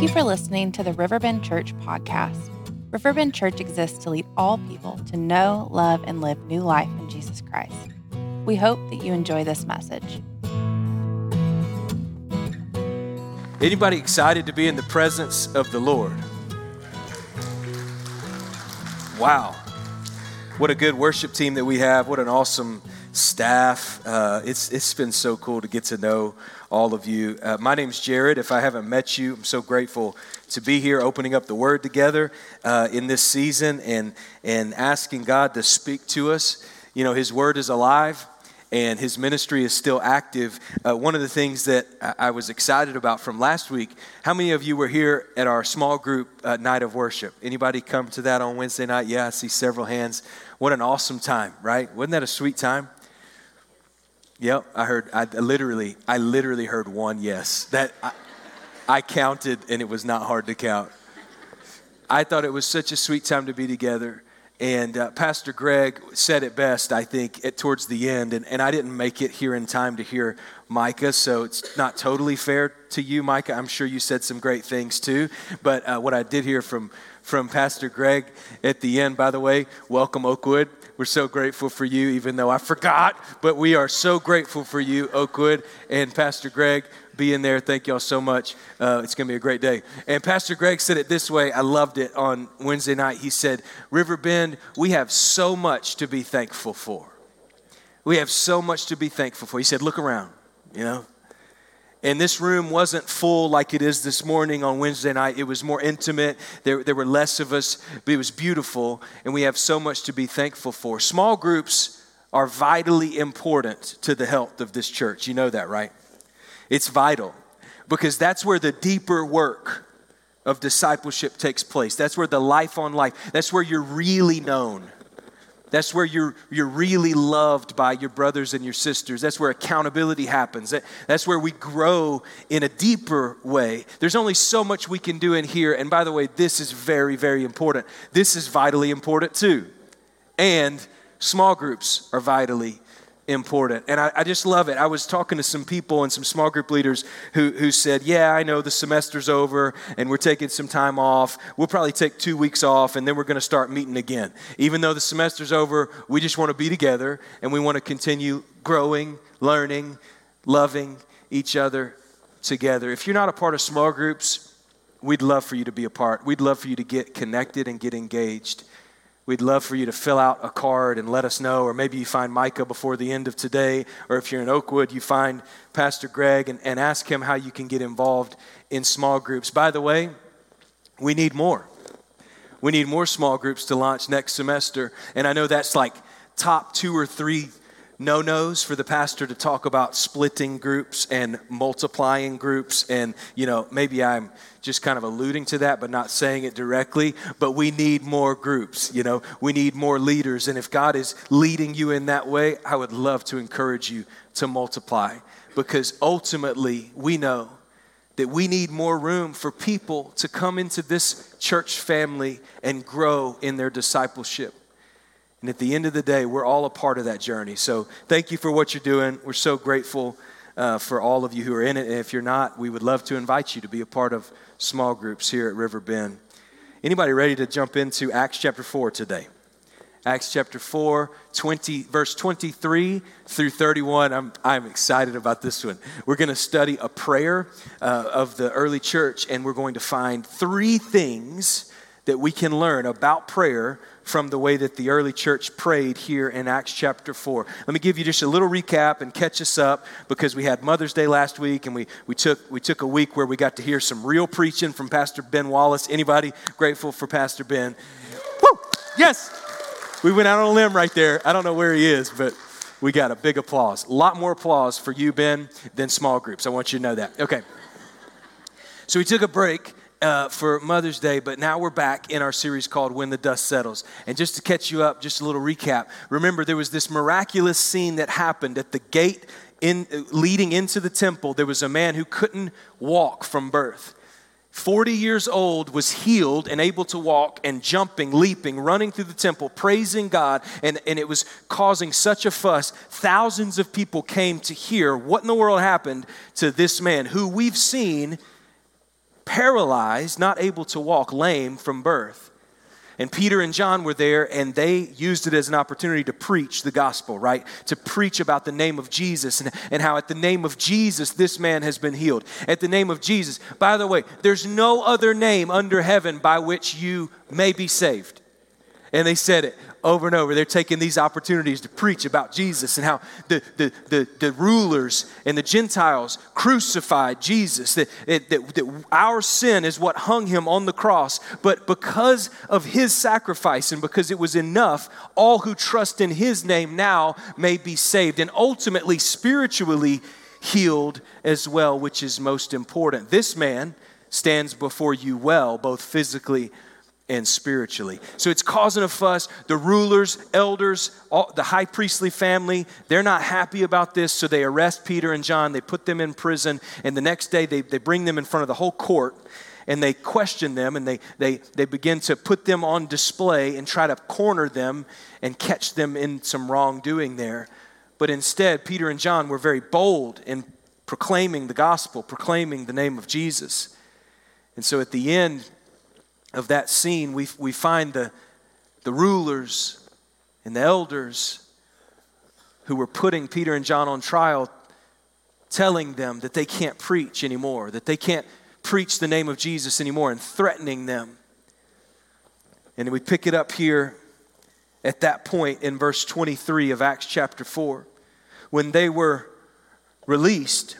Thank you for listening to the Riverbend Church podcast. Riverbend Church exists to lead all people to know, love, and live new life in Jesus Christ. We hope that you enjoy this message. Anybody excited to be in the presence of the Lord? Wow. What a good worship team that we have. What an awesome staff. Uh, it's, it's been so cool to get to know all of you. Uh, my name's Jared. If I haven't met you, I'm so grateful to be here opening up the Word together uh, in this season and, and asking God to speak to us. You know, His Word is alive and his ministry is still active. Uh, one of the things that I was excited about from last week, how many of you were here at our small group uh, night of worship? Anybody come to that on Wednesday night? Yeah, I see several hands. What an awesome time, right? Wasn't that a sweet time? Yep, I heard. I literally, I literally heard one yes. That I, I counted, and it was not hard to count. I thought it was such a sweet time to be together. And uh, Pastor Greg said it best, I think, at, towards the end. And, and I didn't make it here in time to hear Micah, so it's not totally fair to you, Micah. I'm sure you said some great things too. But uh, what I did hear from, from Pastor Greg at the end, by the way, welcome, Oakwood. We're so grateful for you, even though I forgot, but we are so grateful for you, Oakwood and Pastor Greg being there. Thank y'all so much. Uh, it's going to be a great day. And Pastor Greg said it this way. I loved it on Wednesday night. He said, Riverbend, we have so much to be thankful for. We have so much to be thankful for. He said, look around, you know, and this room wasn't full like it is this morning on Wednesday night. It was more intimate. There, there were less of us, but it was beautiful. And we have so much to be thankful for. Small groups are vitally important to the health of this church. You know that, right? It's vital because that's where the deeper work of discipleship takes place. That's where the life on life, that's where you're really known. That's where you're, you're really loved by your brothers and your sisters. That's where accountability happens. That, that's where we grow in a deeper way. There's only so much we can do in here. And by the way, this is very, very important. This is vitally important too. And small groups are vitally important. And I, I, just love it. I was talking to some people and some small group leaders who, who said, Yeah, I know the semester's over and we're taking some time off. We'll probably take two weeks off and then we're going to start meeting again. Even though the semester's over, we just want to be together and we want to continue growing, learning, loving each other together. If you're not a part of small groups, we'd love for you to be a part. We'd love for you to get connected and get engaged. We'd love for you to fill out a card and let us know, or maybe you find Micah before the end of today, or if you're in Oakwood, you find Pastor Greg and, and ask him how you can get involved in small groups. By the way, we need more. We need more small groups to launch next semester, and I know that's like top two or three no nos for the pastor to talk about splitting groups and multiplying groups. And, you know, maybe I'm just kind of alluding to that, but not saying it directly. But we need more groups, you know, we need more leaders. And if God is leading you in that way, I would love to encourage you to multiply because ultimately we know that we need more room for people to come into this church family and grow in their discipleship. And at the end of the day, we're all a part of that journey. So thank you for what you're doing. We're so grateful uh, for all of you who are in it. And if you're not, we would love to invite you to be a part of small groups here at Riverbend. Anybody ready to jump into Acts chapter 4 today? Acts chapter 4, 20, verse 23 through 31. I'm, I'm excited about this one. We're going to study a prayer uh, of the early church, and we're going to find three things that we can learn about prayer from the way that the early church prayed here in Acts chapter 4. Let me give you just a little recap and catch us up because we had Mother's Day last week and we, we, took, we took a week where we got to hear some real preaching from Pastor Ben Wallace. Anybody grateful for Pastor Ben? Woo! Yes! We went out on a limb right there. I don't know where he is, but we got a big applause. A lot more applause for you, Ben, than small groups. I want you to know that. Okay. So we took a break uh, for Mother's Day, but now we're back in our series called When the Dust Settles. And just to catch you up, just a little recap. Remember, there was this miraculous scene that happened at the gate in, leading into the temple. There was a man who couldn't walk from birth. 40 years old, was healed and able to walk and jumping, leaping, running through the temple, praising God, and, and it was causing such a fuss. Thousands of people came to hear what in the world happened to this man who we've seen paralyzed, not able to walk, lame from birth. And Peter and John were there, and they used it as an opportunity to preach the gospel, right? To preach about the name of Jesus and, and how at the name of Jesus, this man has been healed. At the name of Jesus, by the way, there's no other name under heaven by which you may be saved. And they said it over and over. They're taking these opportunities to preach about Jesus and how the, the, the, the rulers and the Gentiles crucified Jesus, that, that, that our sin is what hung him on the cross. But because of his sacrifice and because it was enough, all who trust in his name now may be saved and ultimately spiritually healed as well, which is most important. This man stands before you well, both physically and spiritually. So it's causing a fuss. The rulers, elders, all, the high priestly family, they're not happy about this, so they arrest Peter and John. They put them in prison, and the next day they, they bring them in front of the whole court and they question them and they, they, they begin to put them on display and try to corner them and catch them in some wrongdoing there. But instead, Peter and John were very bold in proclaiming the gospel, proclaiming the name of Jesus. And so at the end, of that scene, we, we find the, the rulers and the elders who were putting Peter and John on trial, telling them that they can't preach anymore, that they can't preach the name of Jesus anymore, and threatening them. And we pick it up here at that point in verse 23 of Acts chapter 4. When they were released,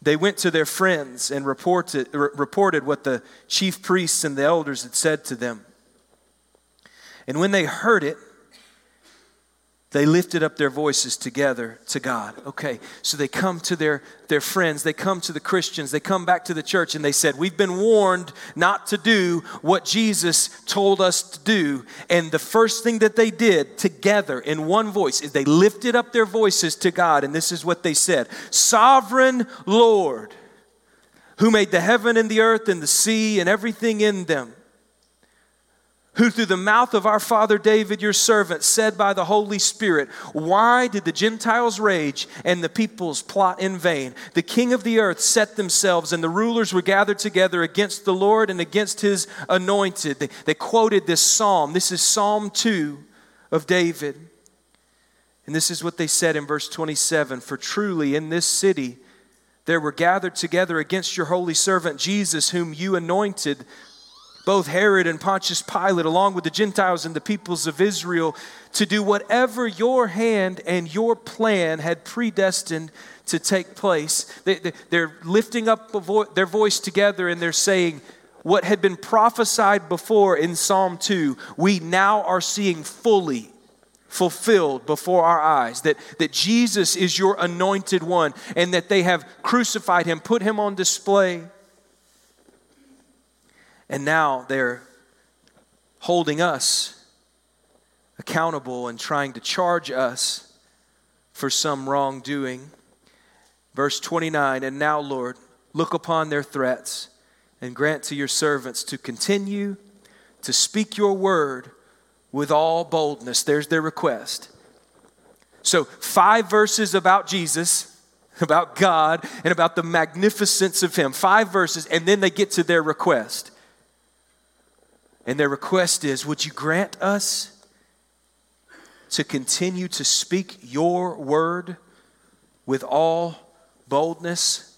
they went to their friends and reported, reported what the chief priests and the elders had said to them. And when they heard it, they lifted up their voices together to God. Okay, so they come to their, their friends, they come to the Christians, they come back to the church, and they said, We've been warned not to do what Jesus told us to do. And the first thing that they did together in one voice is they lifted up their voices to God, and this is what they said Sovereign Lord, who made the heaven and the earth and the sea and everything in them who through the mouth of our father David, your servant, said by the Holy Spirit, Why did the Gentiles rage and the peoples plot in vain? The king of the earth set themselves, and the rulers were gathered together against the Lord and against his anointed. They, they quoted this psalm. This is Psalm 2 of David. And this is what they said in verse 27 For truly in this city there were gathered together against your holy servant Jesus, whom you anointed both Herod and Pontius Pilate, along with the Gentiles and the peoples of Israel, to do whatever your hand and your plan had predestined to take place. They, are lifting up their voice together and they're saying, What had been prophesied before in Psalm 2, we now are seeing fully fulfilled before our eyes that, that Jesus is your anointed one and that they have crucified him, put him on display and now they're holding us accountable and trying to charge us for some wrongdoing. Verse 29 And now, Lord, look upon their threats and grant to your servants to continue to speak your word with all boldness. There's their request. So, five verses about Jesus, about God, and about the magnificence of Him. Five verses, and then they get to their request. And their request is Would you grant us to continue to speak your word with all boldness?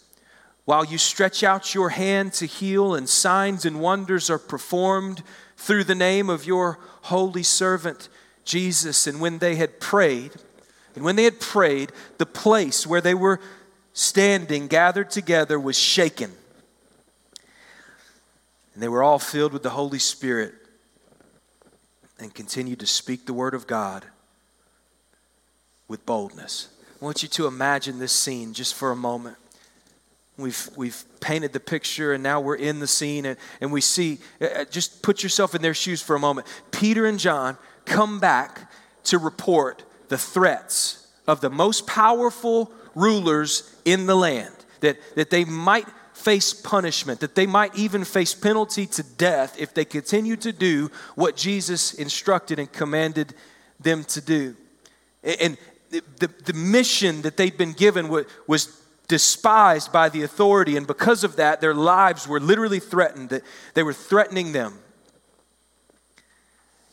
While you stretch out your hand to heal, and signs and wonders are performed through the name of your holy servant Jesus. And when they had prayed, and when they had prayed, the place where they were standing, gathered together, was shaken and they were all filled with the Holy Spirit and continued to speak the word of God with boldness. I want you to imagine this scene just for a moment. We've, we've painted the picture and now we're in the scene and, and we see, uh, uh, just put yourself in their shoes for a moment. Peter and John come back to report the threats of the most powerful rulers in the land, that, that they might face punishment, that they might even face penalty to death if they continue to do what Jesus instructed and commanded them to do. And the, the, mission that they'd been given was, despised by the authority, and because of that, their lives were literally threatened. That they were threatening them.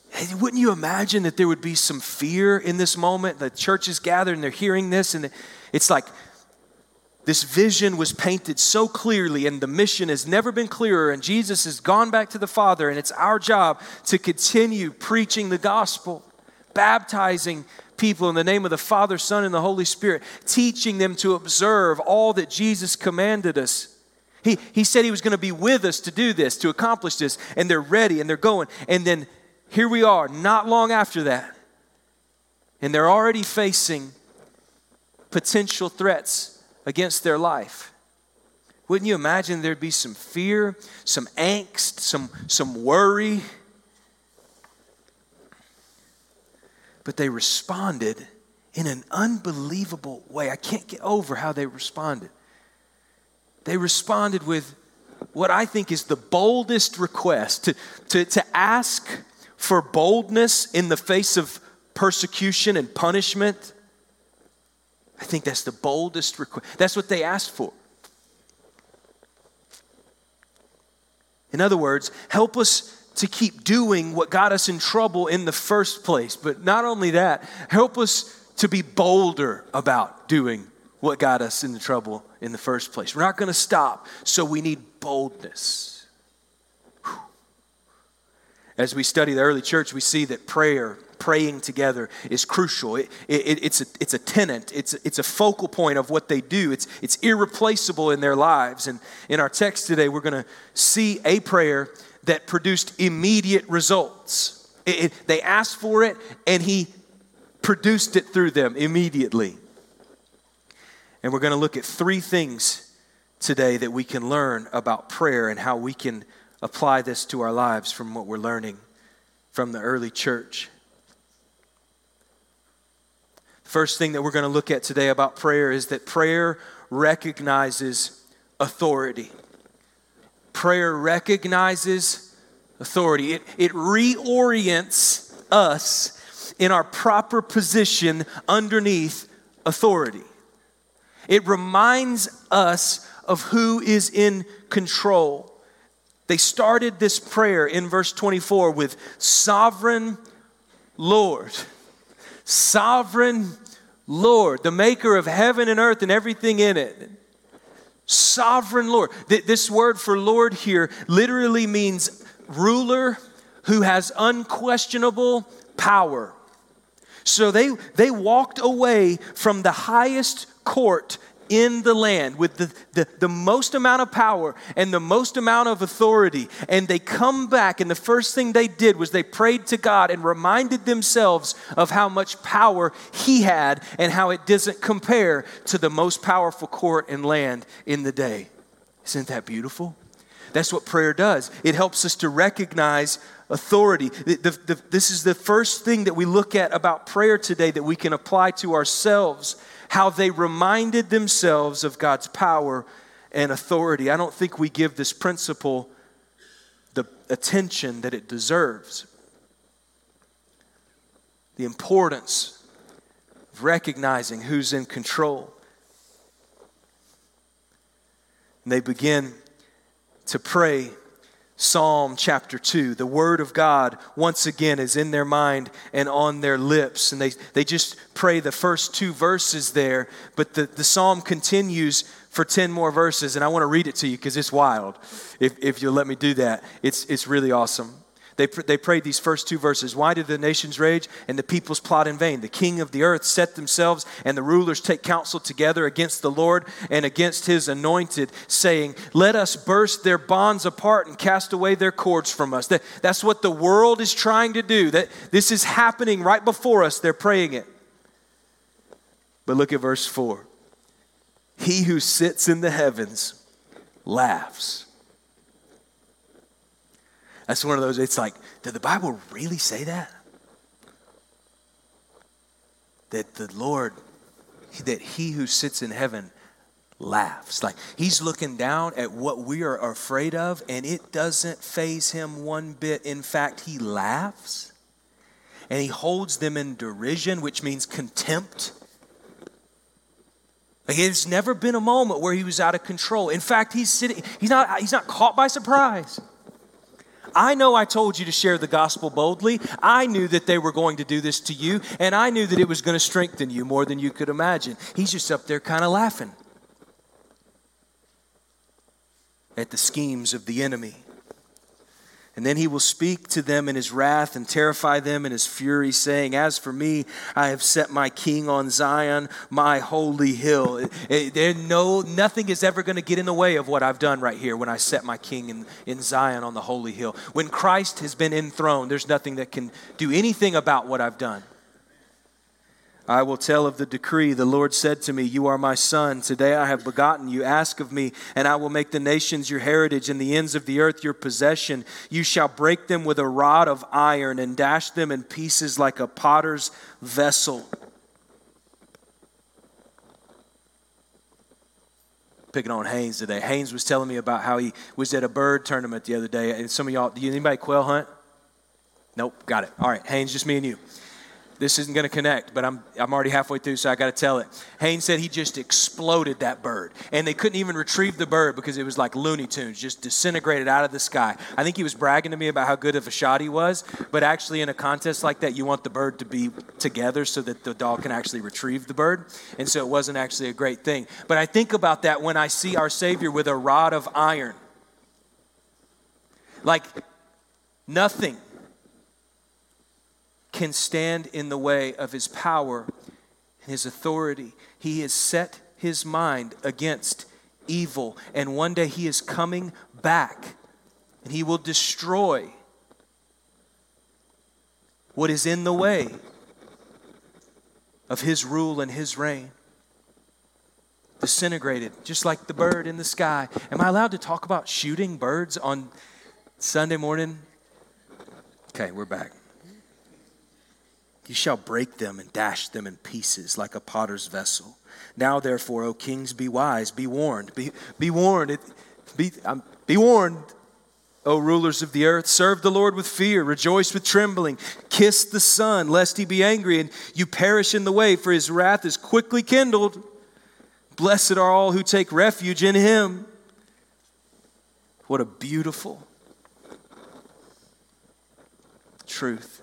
Hey, wouldn't you imagine that there would be some fear in this moment? The church is gathered and they're hearing this, and it's like this vision was painted so clearly, and the mission has never been clearer. And Jesus has gone back to the Father, and it's our job to continue preaching the gospel, baptizing people in the name of the Father, Son, and the Holy Spirit, teaching them to observe all that Jesus commanded us. He, he said he was going to be with us to do this, to accomplish this, and they're ready and they're going. And then here we are, not long after that, and they're already facing potential threats against their life. Wouldn't you imagine there'd be some fear, some angst, some, some worry? But they responded in an unbelievable way. I can't get over how they responded. They responded with what I think is the boldest request to, to, to ask for boldness in the face of persecution and punishment I think that's the boldest request. That's what they asked for. In other words, help us to keep doing what got us in trouble in the first place. But not only that, help us to be bolder about doing what got us in the trouble in the first place. We're not going to stop, so we need boldness. As we study the early church, we see that prayer praying together is crucial. It, it, it's, a, it's a tenant, it's, it's a focal point of what they do, it's, it's irreplaceable in their lives. And in our text today, we're going to see a prayer that produced immediate results. It, they asked for it, and he produced it through them immediately. And we're going to look at three things today that we can learn about prayer and how we can apply this to our lives from what we're learning from the early church. First thing that we're going to look at today about prayer is that prayer recognizes authority. Prayer recognizes authority, it, it reorients us in our proper position underneath authority. It reminds us of who is in control. They started this prayer in verse 24 with Sovereign Lord sovereign Lord, the maker of heaven and earth and everything in it. Sovereign Lord. This word for Lord here literally means ruler who has unquestionable power. So they, they walked away from the highest court in the land with the, the, the, most amount of power and the most amount of authority. And they come back, and the first thing they did was they prayed to God and reminded themselves of how much power He had and how it doesn't compare to the most powerful court and land in the day. Isn't that beautiful? That's what prayer does. It helps us to recognize authority. The, the, this is the first thing that we look at about prayer today that we can apply to ourselves how they reminded themselves of God's power and authority. I don't think we give this principle the attention that it deserves. The importance of recognizing who's in control. And they begin to pray Psalm chapter 2. The word of God, once again, is in their mind and on their lips. And they, they just pray the first two verses there, but the, the psalm continues for 10 more verses. And I want to read it to you because it's wild. If, if you'll let me do that, it's, it's really awesome. They, they prayed these first two verses. Why did the nations rage and the peoples plot in vain? The king of the earth set themselves and the rulers take counsel together against the Lord and against his anointed, saying, Let us burst their bonds apart and cast away their cords from us. That, that's what the world is trying to do. That this is happening right before us. They're praying it. But look at verse 4. He who sits in the heavens laughs. That's one of those, it's like, did the Bible really say that? That the Lord, that he who sits in heaven laughs. Like he's looking down at what we are afraid of, and it doesn't faze him one bit. In fact, he laughs and he holds them in derision, which means contempt. Like it's never been a moment where he was out of control. In fact, he's sitting, he's not, he's not caught by surprise. I know I told you to share the gospel boldly. I knew that they were going to do this to you, and I knew that it was going to strengthen you more than you could imagine. He's just up there kind of laughing at the schemes of the enemy. And then he will speak to them in his wrath and terrify them in his fury, saying, As for me, I have set my king on Zion, my holy hill. There no, nothing is ever going to get in the way of what I've done right here when I set my king in, in Zion on the holy hill. When Christ has been enthroned, there's nothing that can do anything about what I've done. I will tell of the decree. The Lord said to me, You are my son. Today I have begotten you. Ask of me, and I will make the nations your heritage and the ends of the earth your possession. You shall break them with a rod of iron and dash them in pieces like a potter's vessel. Picking on Haynes today. Haynes was telling me about how he was at a bird tournament the other day. And some of y'all, do anybody quail hunt? Nope, got it. All right, Haynes, just me and you this isn't going to connect, but I'm, I'm already halfway through, so I got to tell it. Haynes said he just exploded that bird, and they couldn't even retrieve the bird because it was like Looney Tunes, just disintegrated out of the sky. I think he was bragging to me about how good of a shot he was, but actually, in a contest like that, you want the bird to be together so that the dog can actually retrieve the bird, and so it wasn't actually a great thing. But I think about that when I see our Savior with a rod of iron. Like, nothing can stand in the way of his power and his authority. He has set his mind against evil, and one day he is coming back and he will destroy what is in the way of his rule and his reign. Disintegrated, just like the bird in the sky. Am I allowed to talk about shooting birds on Sunday morning? Okay, we're back. You shall break them and dash them in pieces like a potter's vessel. Now, therefore, O kings, be wise, be warned. Be, be warned. Be, um, be warned, O rulers of the earth. Serve the Lord with fear, rejoice with trembling. Kiss the Son, lest he be angry and you perish in the way, for his wrath is quickly kindled. Blessed are all who take refuge in him. What a beautiful truth.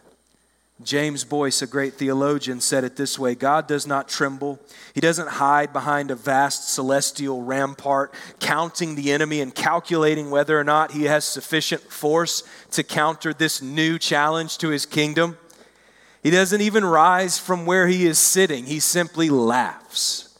James Boice, a great theologian, said it this way God does not tremble. He doesn't hide behind a vast celestial rampart, counting the enemy and calculating whether or not he has sufficient force to counter this new challenge to his kingdom. He doesn't even rise from where he is sitting, he simply laughs.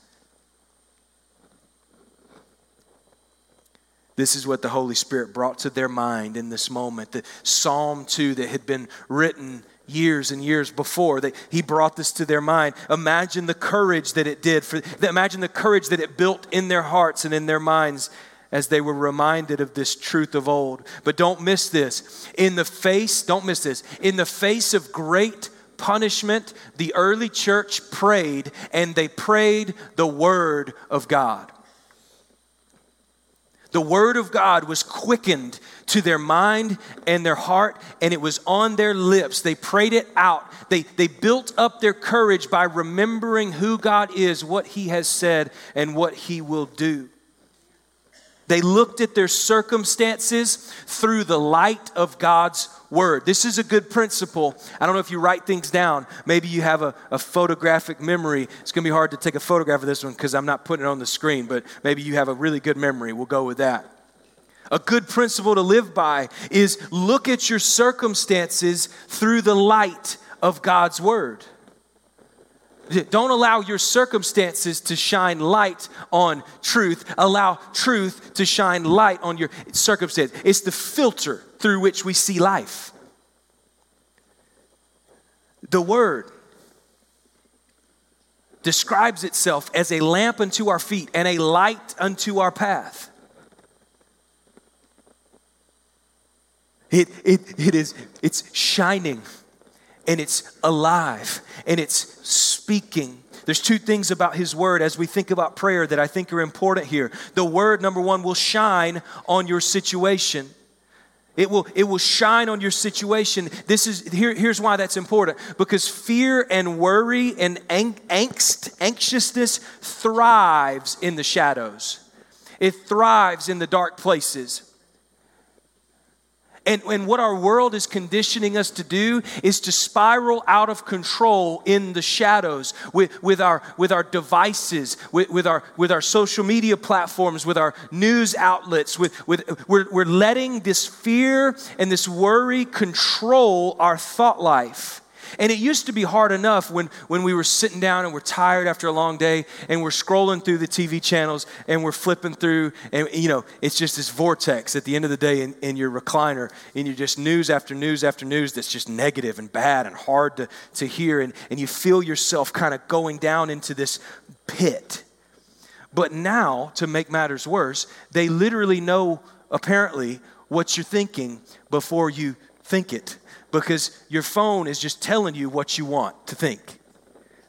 This is what the Holy Spirit brought to their mind in this moment. The Psalm 2 that had been written years and years before that he brought this to their mind. Imagine the courage that it did for imagine the courage that it built in their hearts and in their minds as they were reminded of this truth of old. But don't miss this. In the face don't miss this. In the face of great punishment the early church prayed and they prayed the word of god the word of God was quickened to their mind and their heart, and it was on their lips. They prayed it out. They, they built up their courage by remembering who God is, what He has said, and what He will do. They looked at their circumstances through the light of God's word. This is a good principle. I don't know if you write things down. Maybe you have a, a photographic memory. It's going to be hard to take a photograph of this one because I'm not putting it on the screen, but maybe you have a really good memory. We'll go with that. A good principle to live by is look at your circumstances through the light of God's word. Don't allow your circumstances to shine light on truth. Allow truth to shine light on your circumstance. It's the filter through which we see life. The Word describes itself as a lamp unto our feet and a light unto our path. It, it, it is, it's shining and it's alive and it's speaking. There's two things about his word as we think about prayer that I think are important here. The word, number one, will shine on your situation. It will, it will shine on your situation. This is here, here's why that's important. Because fear and worry and ang- angst, anxiousness thrives in the shadows. It thrives in the dark places. And, and what our world is conditioning us to do is to spiral out of control in the shadows with, with, our, with our devices, with, with, our, with our social media platforms, with our news outlets. With, with, we're, we're letting this fear and this worry control our thought life. And it used to be hard enough when, when we were sitting down and we're tired after a long day and we're scrolling through the TV channels and we're flipping through, and you know, it's just this vortex at the end of the day in, in your recliner, and you're just news after news after news that's just negative and bad and hard to, to hear, and, and you feel yourself kind of going down into this pit. But now, to make matters worse, they literally know, apparently, what you're thinking before you think it because your phone is just telling you what you want to think.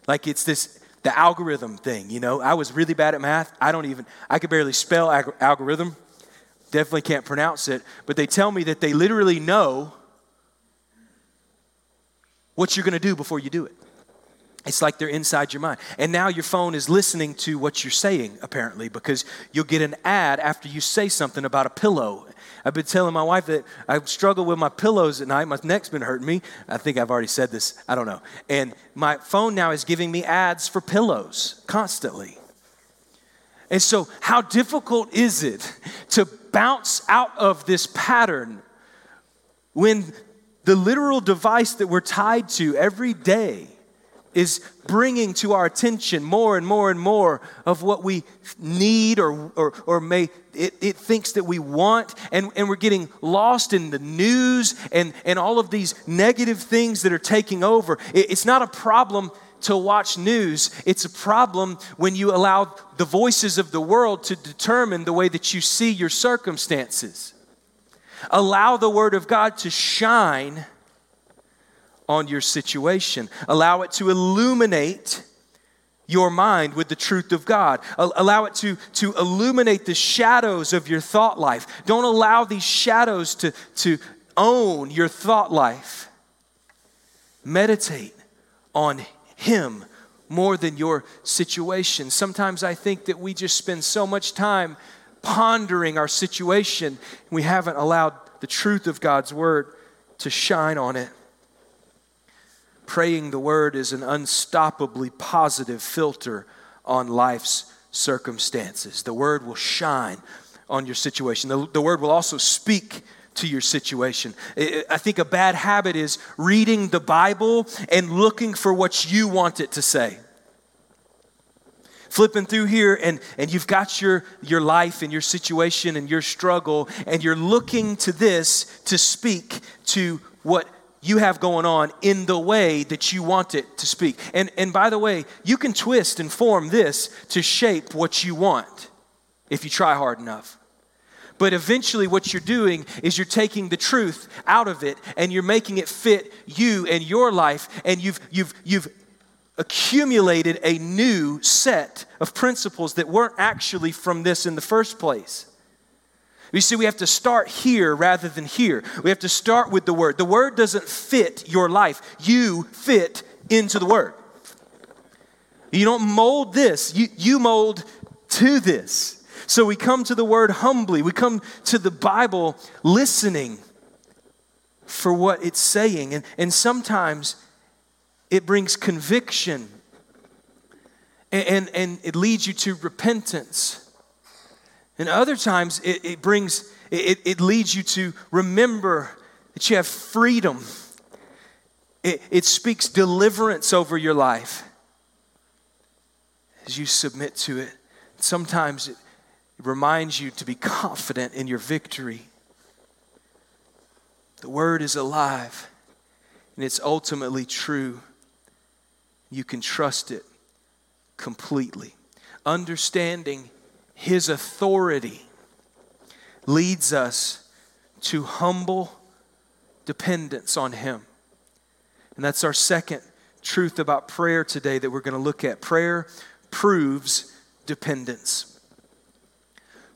Like it's this the algorithm thing, you know. I was really bad at math. I don't even I could barely spell ag- algorithm. Definitely can't pronounce it, but they tell me that they literally know what you're going to do before you do it. It's like they're inside your mind. And now your phone is listening to what you're saying, apparently, because you'll get an ad after you say something about a pillow I've been telling my wife that I struggle with my pillows at night. My neck's been hurting me. I think I've already said this. I don't know. And my phone now is giving me ads for pillows constantly. And so, how difficult is it to bounce out of this pattern when the literal device that we're tied to every day is bringing to our attention more and more and more of what we need or, or, or may it, it thinks that we want. And, and we're getting lost in the news and, and all of these negative things that are taking over. It, it's not a problem to watch news. It's a problem when you allow the voices of the world to determine the way that you see your circumstances. Allow the word of god to shine on your situation. Allow it to illuminate your mind with the truth of God. Allow it to, to illuminate the shadows of your thought life. Don't allow these shadows to, to own your thought life. Meditate on Him more than your situation. Sometimes I think that we just spend so much time pondering our situation, we haven't allowed the truth of God's Word to shine on it. Praying the word is an unstoppably positive filter on life's circumstances. The word will shine on your situation, the, the word will also speak to your situation. I think a bad habit is reading the Bible and looking for what you want it to say. Flipping through here, and, and you've got your, your life and your situation and your struggle, and you're looking to this to speak to what you have going on in the way that you want it to speak. And, and by the way, you can twist and form this to shape what you want if you try hard enough. But eventually, what you're doing is you're taking the truth out of it and you're making it fit you and your life, and you've, you've, you've accumulated a new set of principles that weren't actually from this in the first place. You see, we have to start here rather than here. We have to start with the Word. The Word doesn't fit your life, you fit into the Word. You don't mold this, you, you mold to this. So we come to the Word humbly, we come to the Bible listening for what it's saying. And, and sometimes it brings conviction and, and, and it leads you to repentance. And other times it, it brings, it, it leads you to remember that you have freedom. It, it speaks deliverance over your life as you submit to it. Sometimes it reminds you to be confident in your victory. The word is alive and it's ultimately true. You can trust it completely. Understanding his authority leads us to humble dependence on Him. And that's our second truth about prayer today that we're going to look at. Prayer proves dependence.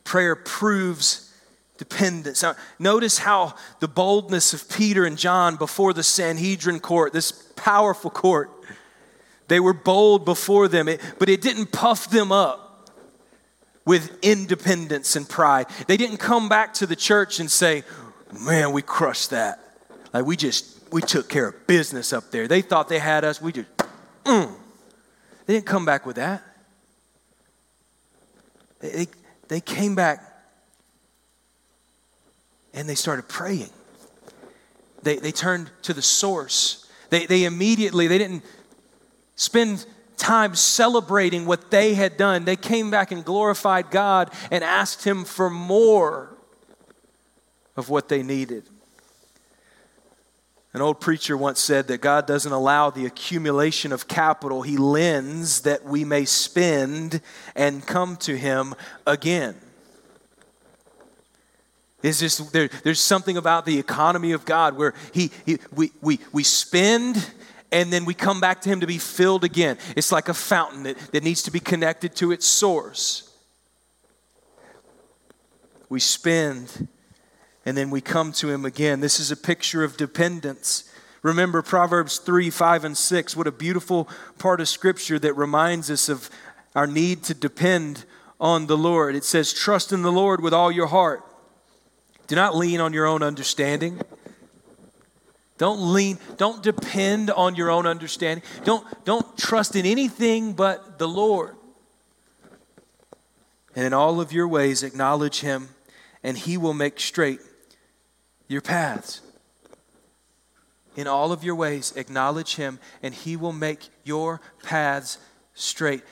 Prayer proves dependence. Now, notice how the boldness of Peter and John before the Sanhedrin court, this powerful court, they were bold before them, but it didn't puff them up with independence and pride. They didn't come back to the church and say, Man, we crushed that. Like we just, we took care of business up there. They thought they had us. We just, mm. They didn't come back with that. They, they came back and they started praying. They, they turned to the source. They, they immediately, they didn't spend time celebrating what they had done. They came back and glorified God and asked Him for more of what they needed. An old preacher once said that God doesn't allow the accumulation of capital, He lends that we may spend and come to Him again. It's just there, there's something about the economy of God where he, he, we, we, we spend and then we come back to Him to be filled again. It's like a fountain that, that needs to be connected to its source. We spend and then we come to Him again. This is a picture of dependence. Remember Proverbs 3, 5, and 6. What a beautiful part of Scripture that reminds us of our need to depend on the Lord. It says, Trust in the Lord with all your heart do not lean on your own understanding. Don't lean, don't depend on your own understanding. Don't, don't trust in anything but the Lord. And in all of your ways, acknowledge Him, and He will make straight your paths. In all of your ways, acknowledge Him, and He will make your paths straight.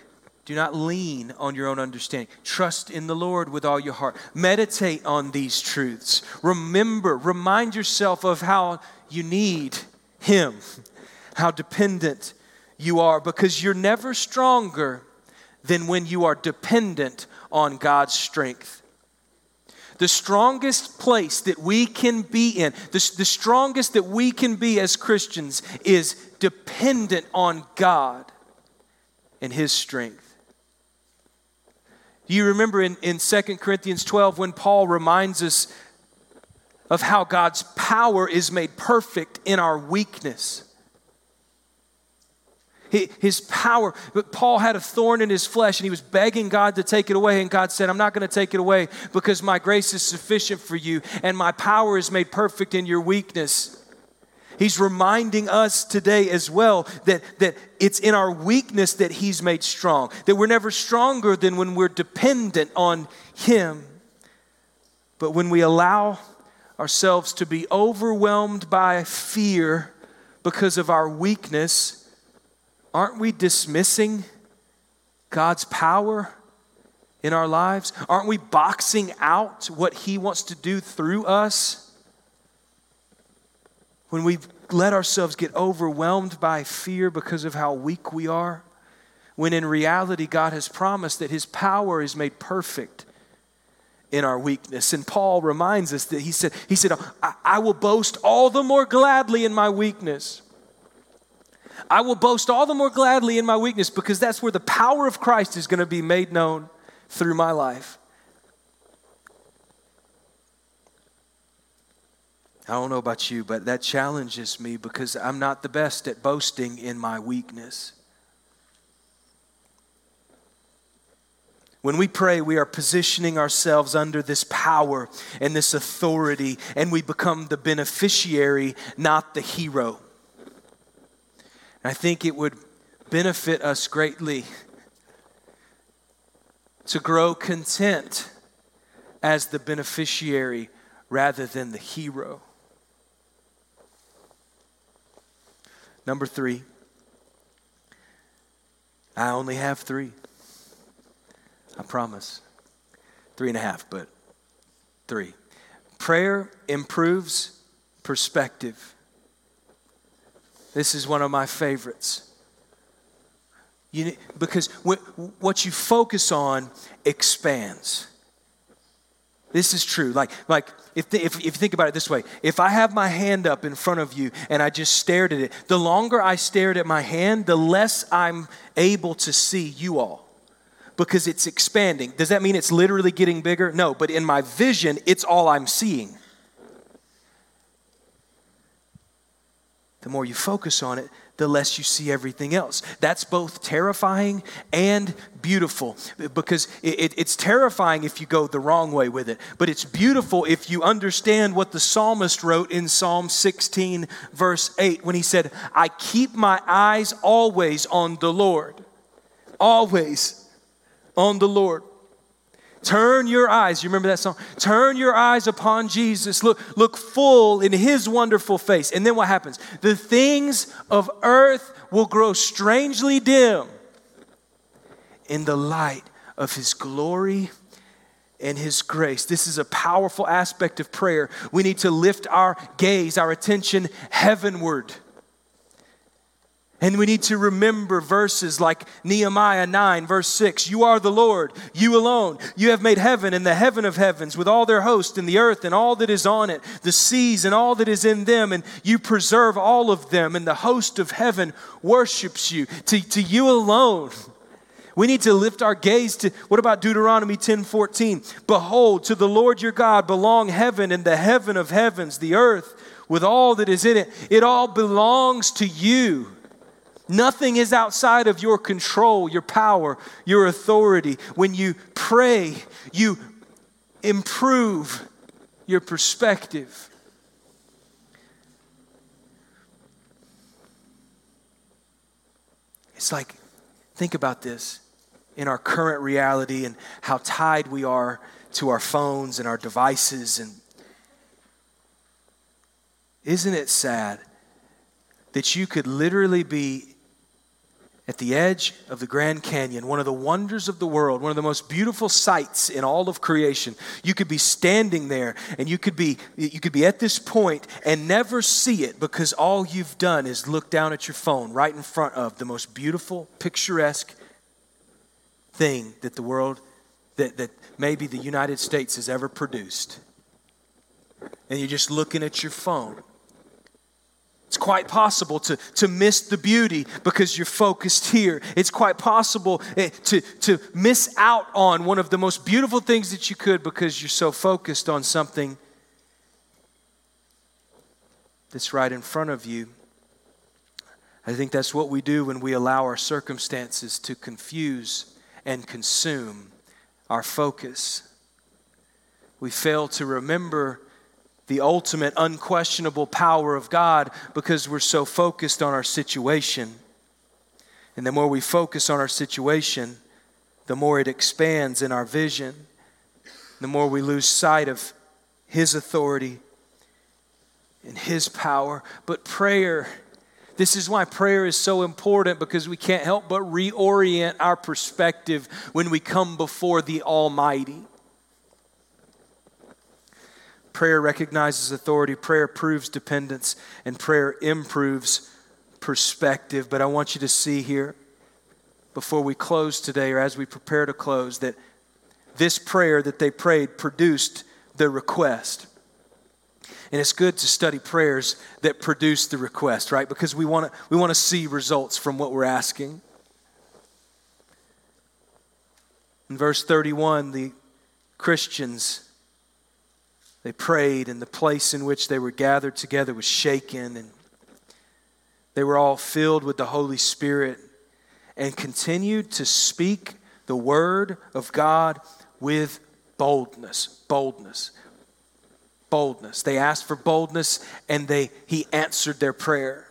Do not lean on your own understanding. Trust in the Lord with all your heart. Meditate on these truths. Remember, remind yourself of how you need Him, how dependent you are, because you're never stronger than when you are dependent on God's strength. The strongest place that we can be in, the, the strongest that we can be as Christians, is dependent on God and His strength. You remember in, in 2 Corinthians 12 when Paul reminds us of how God's power is made perfect in our weakness? His power, but Paul had a thorn in his flesh and he was begging God to take it away. And God said, I'm not going to take it away because my grace is sufficient for you and my power is made perfect in your weakness. He's reminding us today as well that, that it's in our weakness that He's made strong, that we're never stronger than when we're dependent on Him. But when we allow ourselves to be overwhelmed by fear because of our weakness, aren't we dismissing God's power in our lives? Aren't we boxing out what He wants to do through us? when we let ourselves get overwhelmed by fear because of how weak we are, when in reality, God has promised that His power is made perfect in our weakness. And Paul reminds us that he said, he said I, I will boast all the more gladly in my weakness. I will boast all the more gladly in my weakness because that's where the power of Christ is going to be made known through my life. I don't know about you, but that challenges me because I'm not the best at boasting in my weakness. When we pray, we are positioning ourselves under this power and this authority, and we become the beneficiary, not the hero. And I think it would benefit us greatly to grow content as the beneficiary rather than the hero. Number three, I only have three. I promise. Three and a half, but three. Prayer improves perspective. This is one of my favorites. You, because what you focus on expands. This is true. Like, like if, the, if, if you think about it this way, if I have my hand up in front of you and I just stared at it, the longer I stared at my hand, the less I'm able to see you all. Because it's expanding. Does that mean it's literally getting bigger? No, but in my vision, it's all I'm seeing. The more you focus on it, the less you see everything else. That's both terrifying and beautiful because it, it's terrifying if you go the wrong way with it, but it's beautiful if you understand what the psalmist wrote in Psalm 16, verse 8, when he said, I keep my eyes always on the Lord. Always on the Lord. Turn your eyes. You remember that song? Turn your eyes upon Jesus. Look, look full in his wonderful face. And then what happens? The things of earth will grow strangely dim in the light of his glory and his grace. This is a powerful aspect of prayer. We need to lift our gaze, our attention heavenward. And we need to remember verses like Nehemiah 9, verse 6 You are the Lord, you alone. You have made heaven and the heaven of heavens with all their host and the earth and all that is on it, the seas and all that is in them, and you preserve all of them, and the host of heaven worships you. To, to you alone. We need to lift our gaze to what about Deuteronomy 10 14? Behold, to the Lord your God belong heaven and the heaven of heavens, the earth with all that is in it. It all belongs to you. Nothing is outside of your control, your power, your authority. When you pray, you improve your perspective. It's like, think about this in our current reality and how tied we are to our phones and our devices. And isn't it sad that you could literally be at the edge of the Grand Canyon, one of the wonders of the world, one of the most beautiful sights in all of creation. You could be standing there and you could be you could be at this point and never see it because all you've done is look down at your phone right in front of the most beautiful, picturesque thing that the world that, that maybe the United States has ever produced. And you're just looking at your phone it's quite possible to, to miss the beauty because you're focused here. It's quite possible eh, to, to miss out on one of the most beautiful things that you could because you're so focused on something that's right in front of you. I think that's what we do when we allow our circumstances to confuse and consume our focus. We fail to remember the ultimate, unquestionable power of God because we're so focused on our situation. And the more we focus on our situation, the more it expands in our vision, the more we lose sight of His authority and His power. But prayer, this is why prayer is so important because we can't help but reorient our perspective when we come before the Almighty. Prayer recognizes authority, prayer proves dependence, and prayer improves perspective. But I want you to see here, before we close today, or as we prepare to close, that this prayer that they prayed produced the request. And it's good to study prayers that produce the request, right? Because we want to we want to see results from what we're asking. In verse 31, the Christians they prayed, and the place in which they were gathered together was shaken, and they were all filled with the Holy Spirit and continued to speak the word of God with boldness. Boldness. Boldness. They asked for boldness, and they, he answered their prayer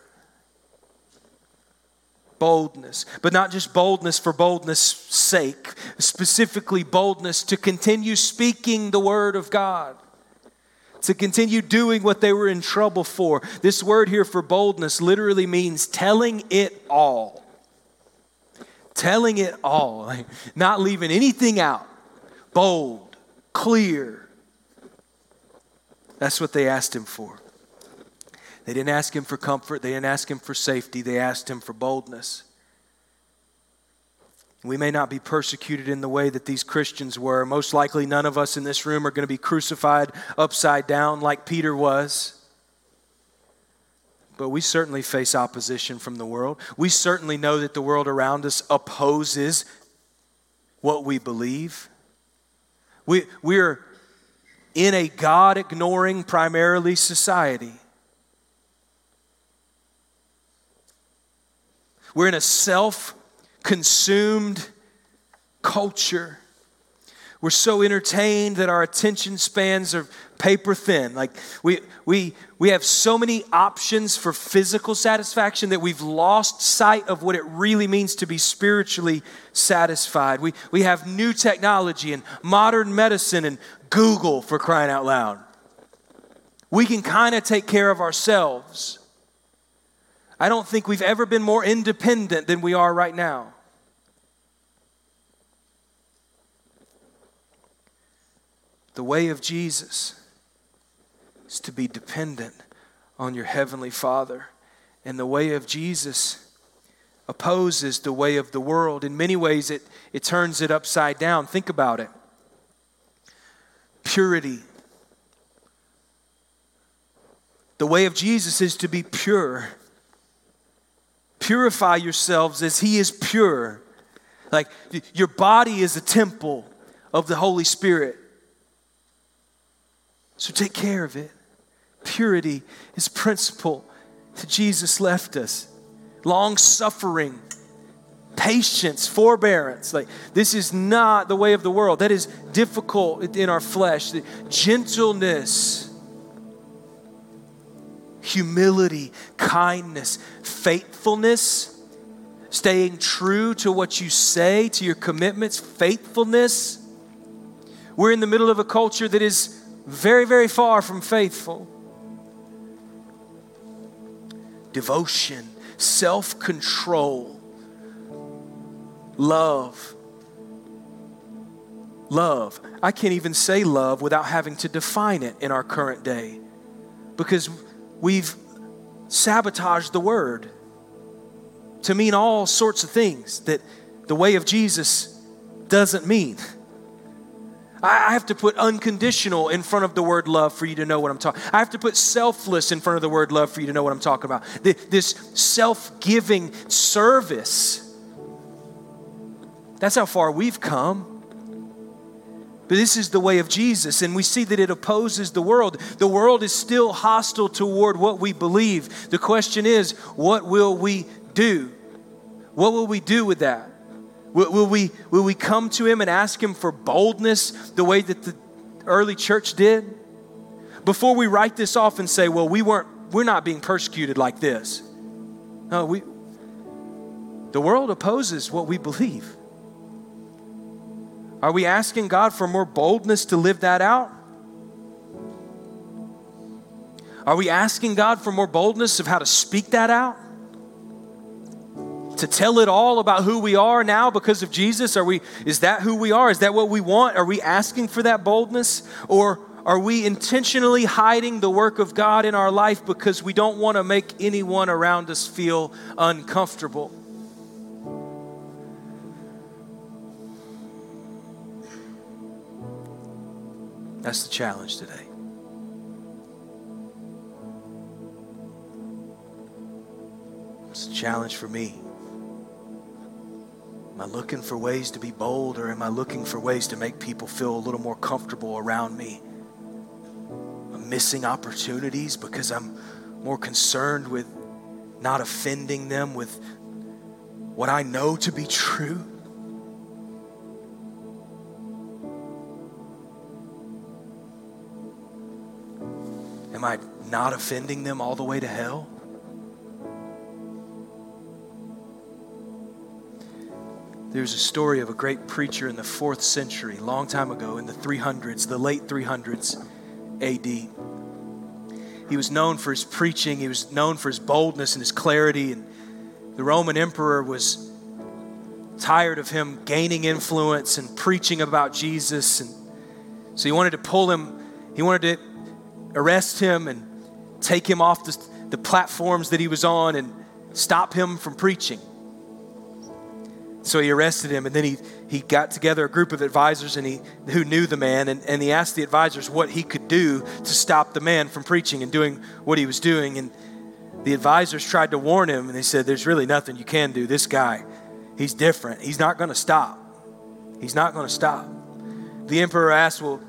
boldness, but not just boldness for boldness' sake, specifically boldness to continue speaking the word of God to continue doing what they were in trouble for. This word here for boldness literally means telling it all. Telling it all, like not leaving anything out. Bold, clear. That's what they asked him for. They didn't ask him for comfort, they didn't ask him for safety, they asked him for boldness. We may not be persecuted in the way that these Christians were. Most likely, none of us in this room are going to be crucified upside down like Peter was. But we certainly face opposition from the world. We certainly know that the world around us opposes what we believe. We, we're in a God ignoring primarily society. We're in a self consumed culture. We're so entertained that our attention spans are paper thin. Like we, we, we have so many options for physical satisfaction that we've lost sight of what it really means to be spiritually satisfied. We, we have new technology and modern medicine and Google for crying out loud. We can kind of take care of ourselves. I don't think we've ever been more independent than we are right now. The way of Jesus is to be dependent on your Heavenly Father. And the way of Jesus opposes the way of the world. In many ways, it, it turns it upside down. Think about it purity. The way of Jesus is to be pure. Purify yourselves as He is pure. Like your body is a temple of the Holy Spirit. So take care of it. Purity is principle that Jesus left us. Long suffering, patience, forbearance. Like this is not the way of the world. That is difficult in our flesh. The Gentleness, humility, kindness, faithfulness, staying true to what you say, to your commitments, faithfulness. We're in the middle of a culture that is very, very far from faithful. Devotion, self control, love. Love. I can't even say love without having to define it in our current day because we've sabotaged the word to mean all sorts of things that the way of Jesus doesn't mean. I have to put unconditional in front of the word love for you to know what I'm talking. I have to put selfless in front of the word love for you to know what I'm talking about. This self-giving service. That's how far we've come. But this is the way of Jesus, and we see that it opposes the world. The world is still hostile toward what we believe. The question is, what will we do? What will we do with that? Will, will, we, will we come to him and ask him for boldness the way that the early church did? Before we write this off and say, well, we weren't, we're not being persecuted like this. No, we, the world opposes what we believe. Are we asking God for more boldness to live that out? Are we asking God for more boldness of how to speak that out? To tell it all about who we are now because of Jesus? Are we is that who we are? Is that what we want? Are we asking for that boldness or are we intentionally hiding the work of God in our life because we don't want to make anyone around us feel uncomfortable? That's the challenge today. It's a challenge for me. Am I looking for ways to be bold or am I looking for ways to make people feel a little more comfortable around me? I'm missing opportunities because I'm more concerned with not offending them with what I know to be true. Am I not offending them all the way to hell? There's a story of a great preacher in the fourth century, long time ago, in the 300s, the late 300s AD. He was known for his preaching, he was known for his boldness and his clarity, and the Roman emperor was tired of him gaining influence and preaching about Jesus. And so he wanted to pull him, he wanted to arrest him and take him off the, the platforms that he was on and stop him from preaching. So he arrested him, and then he, he got together a group of advisors and he, who knew the man, and, and he asked the advisors what he could do to stop the man from preaching and doing what he was doing. And the advisors tried to warn him, and they said, There's really nothing you can do. This guy, he's different. He's not going to stop. He's not going to stop. The emperor asked, Well,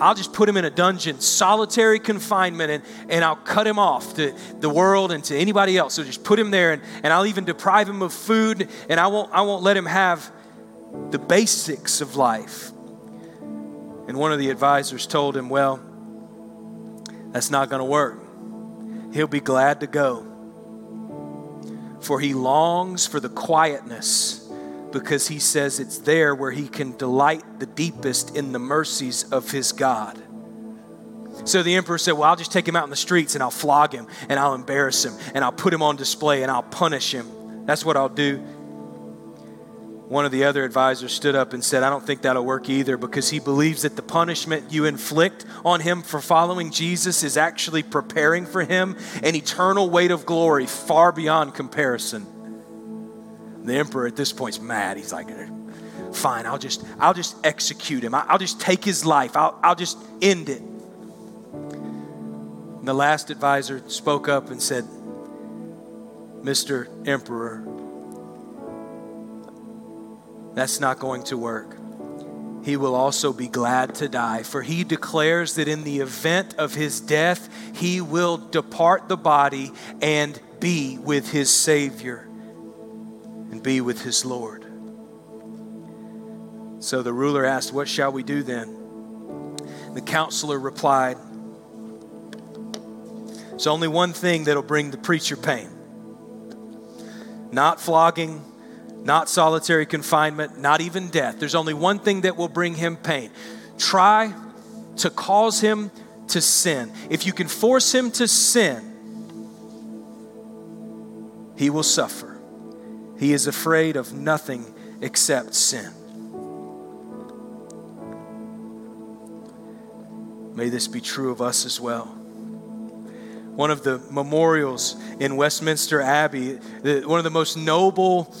I'll just put him in a dungeon, solitary confinement, and, and I'll cut him off to the world and to anybody else. So just put him there, and, and I'll even deprive him of food, and I won't, I won't let him have the basics of life. And one of the advisors told him, Well, that's not going to work. He'll be glad to go. For he longs for the quietness because he says it's there where he can delight the deepest in the mercies of his God. So the emperor said, Well, I'll just take him out in the streets and I'll flog him and I'll embarrass him and I'll put him on display and I'll punish him. That's what I'll do. One of the other advisors stood up and said, I don't think that'll work either because he believes that the punishment you inflict on him for following Jesus is actually preparing for him an eternal weight of glory far beyond comparison. The emperor at this point is mad. He's like, fine, I'll just, I'll just execute him. I'll just take his life. I'll, I'll just end it. And the last advisor spoke up and said, Mr. Emperor, that's not going to work. He will also be glad to die, for he declares that in the event of his death, he will depart the body and be with his Savior and be with his Lord. So the ruler asked, What shall we do then? The counselor replied, There's only one thing that'll bring the preacher pain not flogging, not solitary confinement, not even death. There's only one thing that will bring him pain. Try to cause him to sin. If you can force him to sin, he will suffer. He is afraid of nothing except sin. May this be true of us as well. One of the memorials in Westminster Abbey, one of the most noble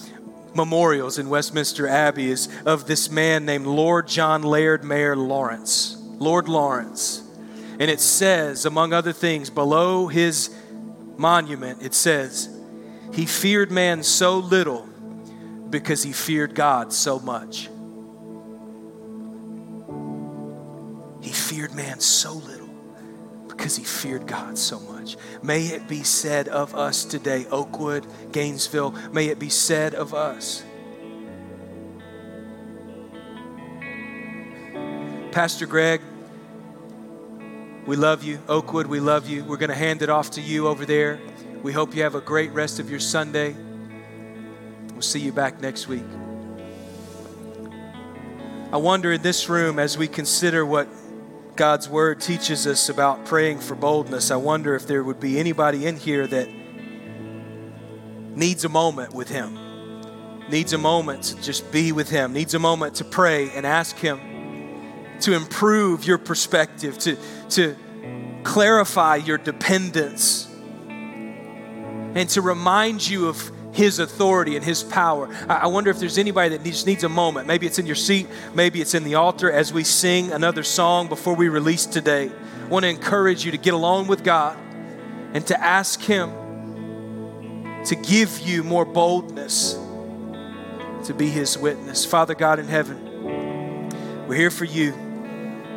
memorials in Westminster Abbey is of this man named Lord John Laird Mair Lawrence. Lord Lawrence. And it says, among other things, below his monument, it says, He feared man so little because he feared God so much. He feared man so little because he feared God so much. May it be said of us today, Oakwood, Gainesville, may it be said of us. Pastor Greg, we love you. Oakwood, we love you. We're going to hand it off to you over there. We hope you have a great rest of your Sunday. We'll see you back next week. I wonder in this room as we consider what God's word teaches us about praying for boldness, I wonder if there would be anybody in here that needs a moment with Him, needs a moment to just be with Him, needs a moment to pray and ask Him to improve your perspective, to, to clarify your dependence, and to remind you of his authority and His power. I wonder if there's anybody that just needs a moment. Maybe it's in your seat, maybe it's in the altar as we sing another song before we release today. I want to encourage you to get along with God and to ask Him to give you more boldness to be His witness. Father God in heaven, we're here for you.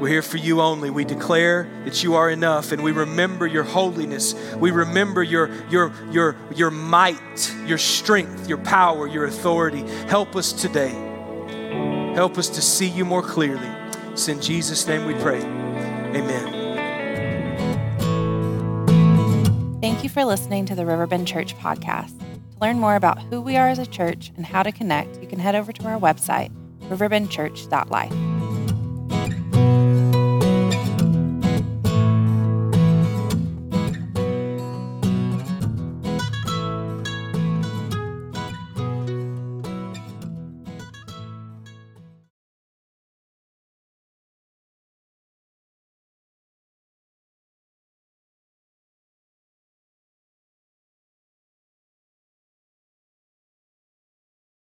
We're here for you only. We declare that you are enough and we remember your holiness. We remember your, your, your, your might, your strength, your power, your authority. Help us today. Help us to see you more clearly. It's in Jesus' name we pray. Amen. Thank you for listening to the Riverbend Church podcast. To learn more about who we are as a church and how to connect, you can head over to our website, riverbendchurch.life.